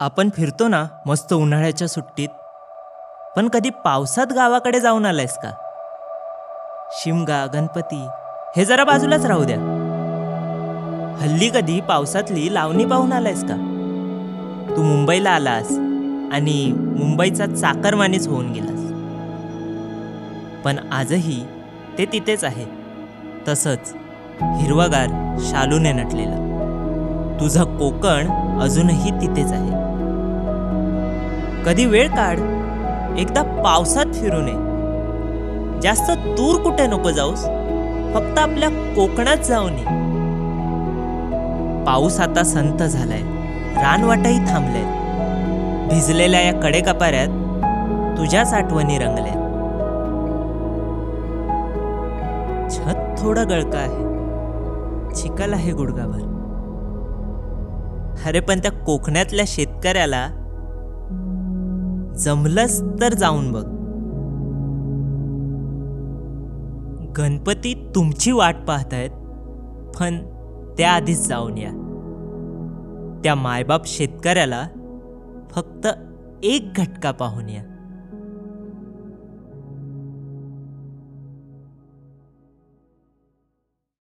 आपण फिरतो ना मस्त उन्हाळ्याच्या सुट्टीत. पण कधी पावसात गावाकडे जाऊन आलायस का? शिमगा गणपती हे जरा बाजूलाच राहू द्या. हल्ली कधी पावसातली लावणी पाहून आलायस का? तू मुंबईला आलास आणि मुंबईचा चाकरमानीच होऊन गेलास. पण आजही ते तिथेच आहे. तसंच हिरवगार शालूने नटलेला. तुझं कोकण अजूनही तिथेच आहे. कधी वेळ काढ. एकदा पावसात फिरून ये जास्त दूर कुठे नको जाऊस. फक्त आपल्या कोकणात जाऊन ये पाऊस आता संत झालाय. रानवाटाही थांबले भिजलेल्या या कडेकपाऱ्यात तुझ्याच आठवणी रंगल्या. छत थोडं गळका आहे. चिखल आहे गुडगावर अरे पण त्या कोकणातल्या शेतकऱ्याला जमलंच तर जाऊन बघ. गणपती तुमची वाट पाहतायत पण त्याआधीच जाऊन या. त्या मायबाप शेतकऱ्याला फक्त एक घटका पाहून या.